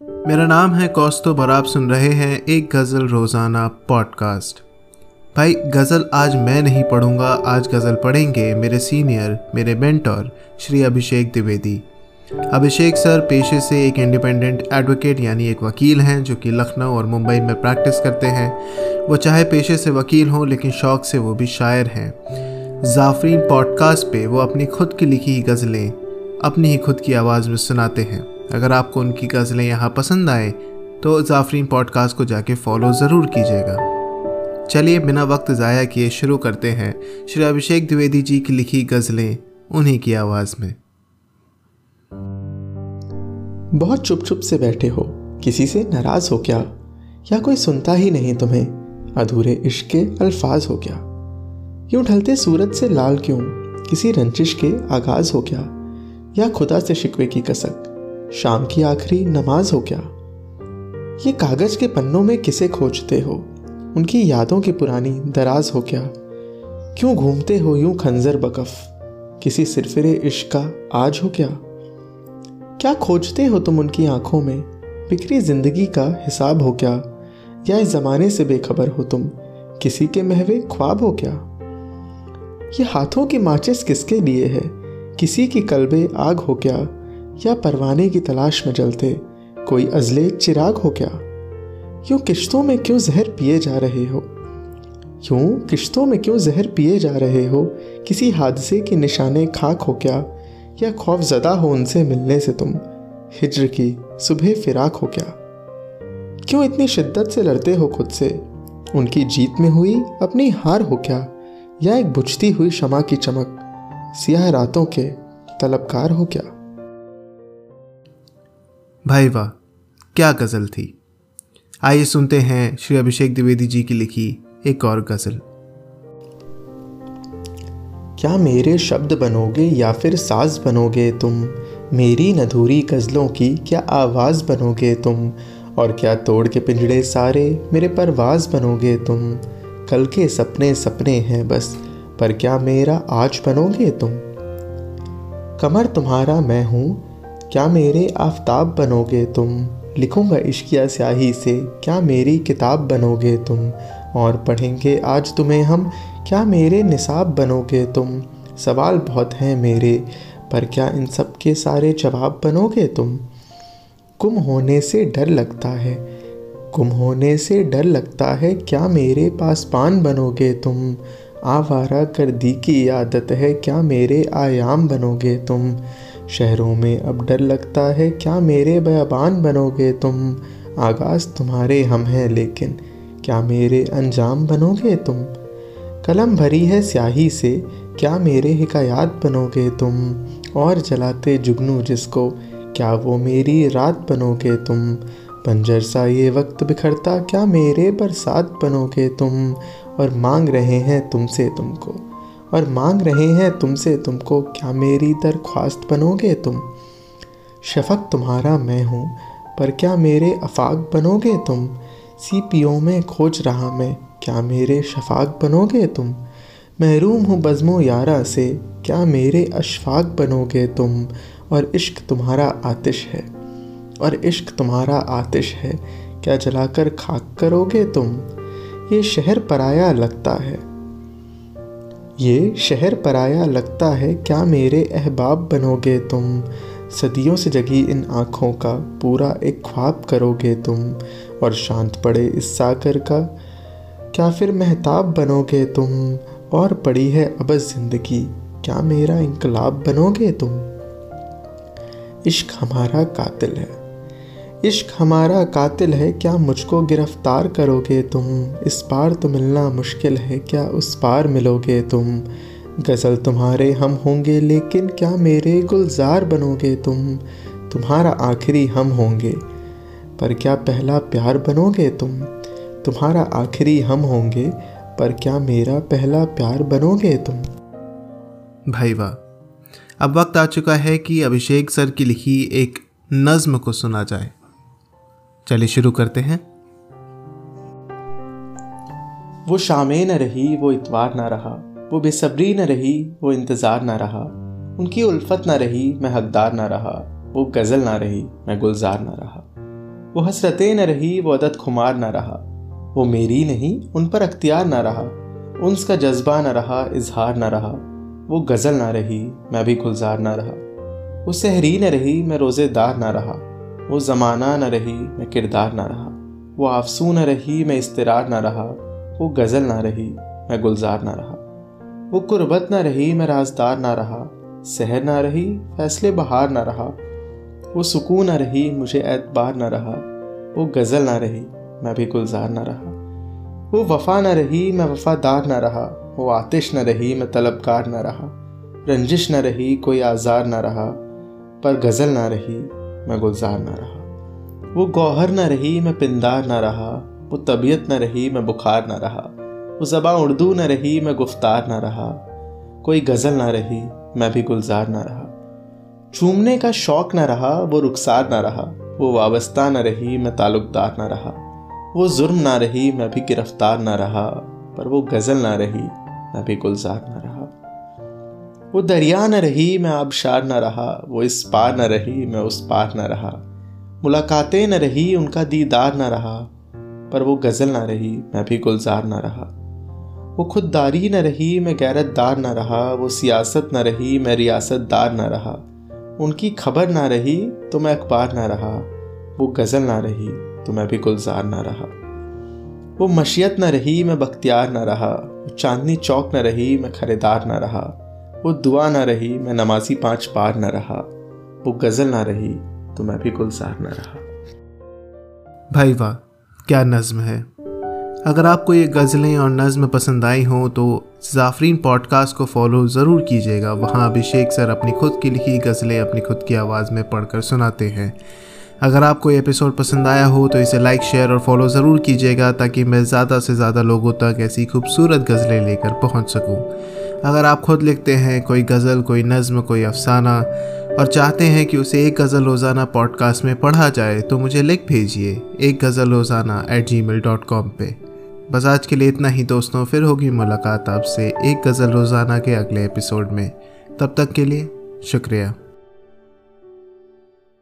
मेरा नाम है कौस्तुभ और आप सुन रहे हैं एक गज़ल रोज़ाना पॉडकास्ट भाई, गज़ल आज मैं नहीं पढ़ूँगा, आज गज़ल पढ़ेंगे मेरे सीनियर मेरे मेंटोर श्री अभिषेक द्विवेदी। अभिषेक सर पेशे से एक इंडिपेंडेंट एडवोकेट यानी एक वकील हैं जो कि लखनऊ और मुंबई में प्रैक्टिस करते हैं। वो चाहे पेशे से वकील हों, लेकिन शौक़ से वो भी शायर हैं। जाफरीन पॉडकास्ट पे वो अपनी खुद की लिखी गज़लें, अपनी ही खुद की आवाज़ में सुनाते हैं। अगर आपको उनकी गज़लें यहाँ पसंद आए तो जाफरीन पॉडकास्ट को जाके फॉलो ज़रूर कीजिएगा। चलिए, बिना वक्त ज़ाया किए शुरू करते हैं श्री अभिषेक द्विवेदी जी की लिखी गज़लें उन्हीं की आवाज़ में। बहुत चुप चुप से बैठे हो। किसी से नाराज़ हो क्या? या कोई सुनता ही नहीं तुम्हें? अधूरे इश्क के अल्फाज हो क्या? यूँ ढलते सूरज से लाल क्यों? किसी रंजिश के आगाज़ हो क्या? या खुदा से शिकवे की कसक? शाम की आखिरी नमाज़ हो क्या? ये कागज़ के पन्नों में किसे खोजते हो? उनकी यादों की पुरानी दराज हो क्या? क्यों घूमते हो यूँ खंजर बकफ? किसी सिरफिरे इश्क का आज हो क्या? क्या खोजते हो तुम उनकी आँखों में? बिखरी ज़िंदगी का हिसाब हो क्या? या इस जमाने से बेखबर हो तुम? किसी के महवे ख्वाब हो क्या? ये हाथों की माचिस किसके लिए है? किसी की कलबे आग हो क्या? या परवाने की तलाश में जलते, कोई अजले चिराग हो क्या? यूँ किश्तों में क्यों जहर पिए जा रहे हो? यूँ किश्तों में क्यों जहर पिए जा रहे हो? किसी हादसे के निशाने खाक हो क्या? या खौफ ज़दा हो उनसे मिलने से तुम? हिजर की सुबह फिराक हो क्या? क्यों इतनी शिद्दत से लड़ते हो खुद से? उनकी जीत में हुई अपनी हार हो क्या? या एक बुझती हुई क्षमा की चमक? सियाह रातों के तलबकार हो क्या? भाई वाह, क्या गज़ल थी। आइए सुनते हैं श्री अभिषेक द्विवेदी जी की लिखी एक और गज़ल। क्या मेरे शब्द बनोगे या फिर साज बनोगे तुम? मेरी नधूरी गज़लों की क्या आवाज़ बनोगे तुम? और क्या तोड़ के पिंजड़े सारे मेरे परवाज बनोगे तुम? कल के सपने सपने हैं बस, पर क्या मेरा आज बनोगे तुम? कमर तुम्हारा मैं हूँ क्या मेरे आफताब बनोगे तुम? लिखूँगा इश्किया स्याही से, क्या मेरी किताब बनोगे तुम? और पढ़ेंगे आज तुम्हें हम, क्या मेरे निसाब बनोगे तुम? सवाल बहुत हैं मेरे, पर क्या इन सब के सारे जवाब बनोगे तुम? गुम होने से डर लगता है, गुम होने से डर लगता है, क्या मेरे पास पान बनोगे तुम? आवारा कर दी की आदत है, क्या मेरे आयाम बनोगे तुम? शहरों में अब डर लगता है, क्या मेरे बयाबान बनोगे तुम? आगाज़ तुम्हारे हम हैं, लेकिन क्या मेरे अंजाम बनोगे तुम? कलम भरी है स्याही से, क्या मेरे हिकायात बनोगे तुम? और जलाते जुगनू जिसको, क्या वो मेरी रात बनोगे तुम? पंजर सा ये वक्त बिखरता, क्या मेरे बरसात बनोगे तुम? और मांग रहे हैं तुमसे तुमको और मांग रहे हैं तुमसे, तुमको क्या मेरी दरख्वास्त बनोगे तुम? शफक तुम्हारा मैं हूँ, पर क्या मेरे अफाक बनोगे तुम? सी पी ओ में खोज रहा मैं, क्या मेरे शफाक बनोगे तुम? महरूम हूँ बज़मो यारा से, क्या मेरे अशफाक बनोगे तुम? और इश्क तुम्हारा आतिश है, और इश्क तुम्हारा आतिश है, क्या जलाकर खाक करोगे तुम? ये शहर पराया लगता है ये शहर पराया लगता है, क्या मेरे अहबाब बनोगे तुम? सदियों से जगी इन आँखों का पूरा एक ख्वाब करोगे तुम, और शांत पड़े इस साकर का, क्या फिर महताब बनोगे तुम? और पड़ी है अब ज़िंदगी, क्या मेरा इनकलाब बनोगे तुम? इश्क हमारा कातिल है। इश्क हमारा कातिल है, क्या मुझको गिरफ़्तार करोगे तुम? इस पार तो मिलना मुश्किल है, क्या उस पार मिलोगे तुम? गज़ल तुम्हारे हम होंगे, लेकिन क्या मेरे गुलजार बनोगे तुम? तुम्हारा आखिरी हम होंगे, पर क्या पहला प्यार बनोगे तुम? तुम्हारा आखिरी हम होंगे, पर क्या मेरा पहला प्यार बनोगे तुम? भाई वाह अब वक्त आ चुका है कि अभिषेक सर की लिखी एक नज्म को सुना जाए। चलिए शुरू करते हैं। वो शामें न रही, वो इतवार ना रहा। वो बेसब्री न रही, वो इंतज़ार ना रहा। उनकी उल्फत ना रही, मैं हकदार ना रहा। वो गज़ल ना रही, मैं गुलजार ना रहा। वो हसरतें न रही, वो अदत खुमार ना रहा। वो मेरी नहीं, उन पर अख्तियार ना रहा। उनका जज्बा न रहा, इजहार ना रहा। वो गज़ल ना रही, मैं भी गुलजार ना रहा। वो सहरी न रही, मैं रोज़ेदार ना रहा। वो ज़माना न रही मैं किरदार ना रहा वो आफसू न रही मैं इसतरार ना रहा वो गज़ल ना रही मैं गुलजार ना रहा वो कुर्बत ना रही मैं राजदार ना रहा सहर ना रही फैसले बहार ना रहा वो सुकून ना रही मुझे एतबार ना रहा वो गज़ल ना रही मैं भी गुलजार ना रहा वो वफा ना रही मैं वफादार ना रहा वो आतिश ना रही मैं तलबकार ना रहा रंजिश ना रही कोई आज़ार ना रहा पर गज़ल ना रही मैं गुलजार ना रहा। वो गौहर ना रही, मैं पिंदार ना रहा। वो तबीयत न रही, मैं बुखार ना रहा। वो ज़बाँ उर्दू न रही, मैं गुफ्तार ना रहा। कोई गज़ल ना रही, मैं भी गुलजार ना रहा। चूमने का शौक न रहा, वो रुखसार ना रहा। वो वाबस्ता ना रही, मैं ताल्लुकदार ना रहा। वो जुर्म ना रही, मैं भी गिरफ़्तार ना रहा। पर वो गज़ल ना रही, मैं भी गुलजार ना रहा। वो दरिया न रही मैं आबशार न रहा वो इस पार न रही मैं उस पार न रहा मुलाकातें न रही उनका दीदार न रहा पर वो गज़ल ना रही मैं भी गुलजार ना रहा वो खुददारी न रही मैं गैरतदार न रहा वो सियासत न रही मैं रियासतदार न रहा उनकी खबर ना रही तो मैं अखबार ना रहा वो गज़ल ना रही तो मैं भी गुलजार ना रहा वो मशियत न रही मैं बख्तियार ना रहा वो चांदनी चौक न रही मैं खरीदार ना रहा वो दुआ ना रही, मैं नमाजी पाँच पार ना रहा। वो गज़ल ना रही तो मैं भी गुलजार ना रहा। भाई वाह, क्या नज़म है। अगर आपको ये गज़लें और नज़म पसंद आई हों तो जाफरीन पॉडकास्ट को फॉलो ज़रूर कीजिएगा। वहाँ अभिषेक सर अपनी खुद की लिखी गज़लें अपनी खुद की आवाज़ में पढ़कर सुनाते हैं। अगर आपको ये एपिसोड पसंद आया हो तो इसे लाइक, शेयर और फॉलो ज़रूर कीजिएगा, ताकि मैं ज़्यादा से ज़्यादा लोगों तक ऐसी खूबसूरत गज़लें लेकर पहुँच सकूँ। अगर आप खुद लिखते हैं, कोई गज़ल, कोई नज़म, कोई अफसाना, और चाहते हैं कि उसे एक गज़ल रोज़ाना पॉडकास्ट में पढ़ा जाए तो मुझे लिख भेजिए एक गज़ल रोज़ाना at ji mail dot com पर बस आज के लिए इतना ही दोस्तों, फिर होगी मुलाकात आपसे एक गज़ल रोज़ाना के अगले एपिसोड में। तब तक के लिए शुक्रिया।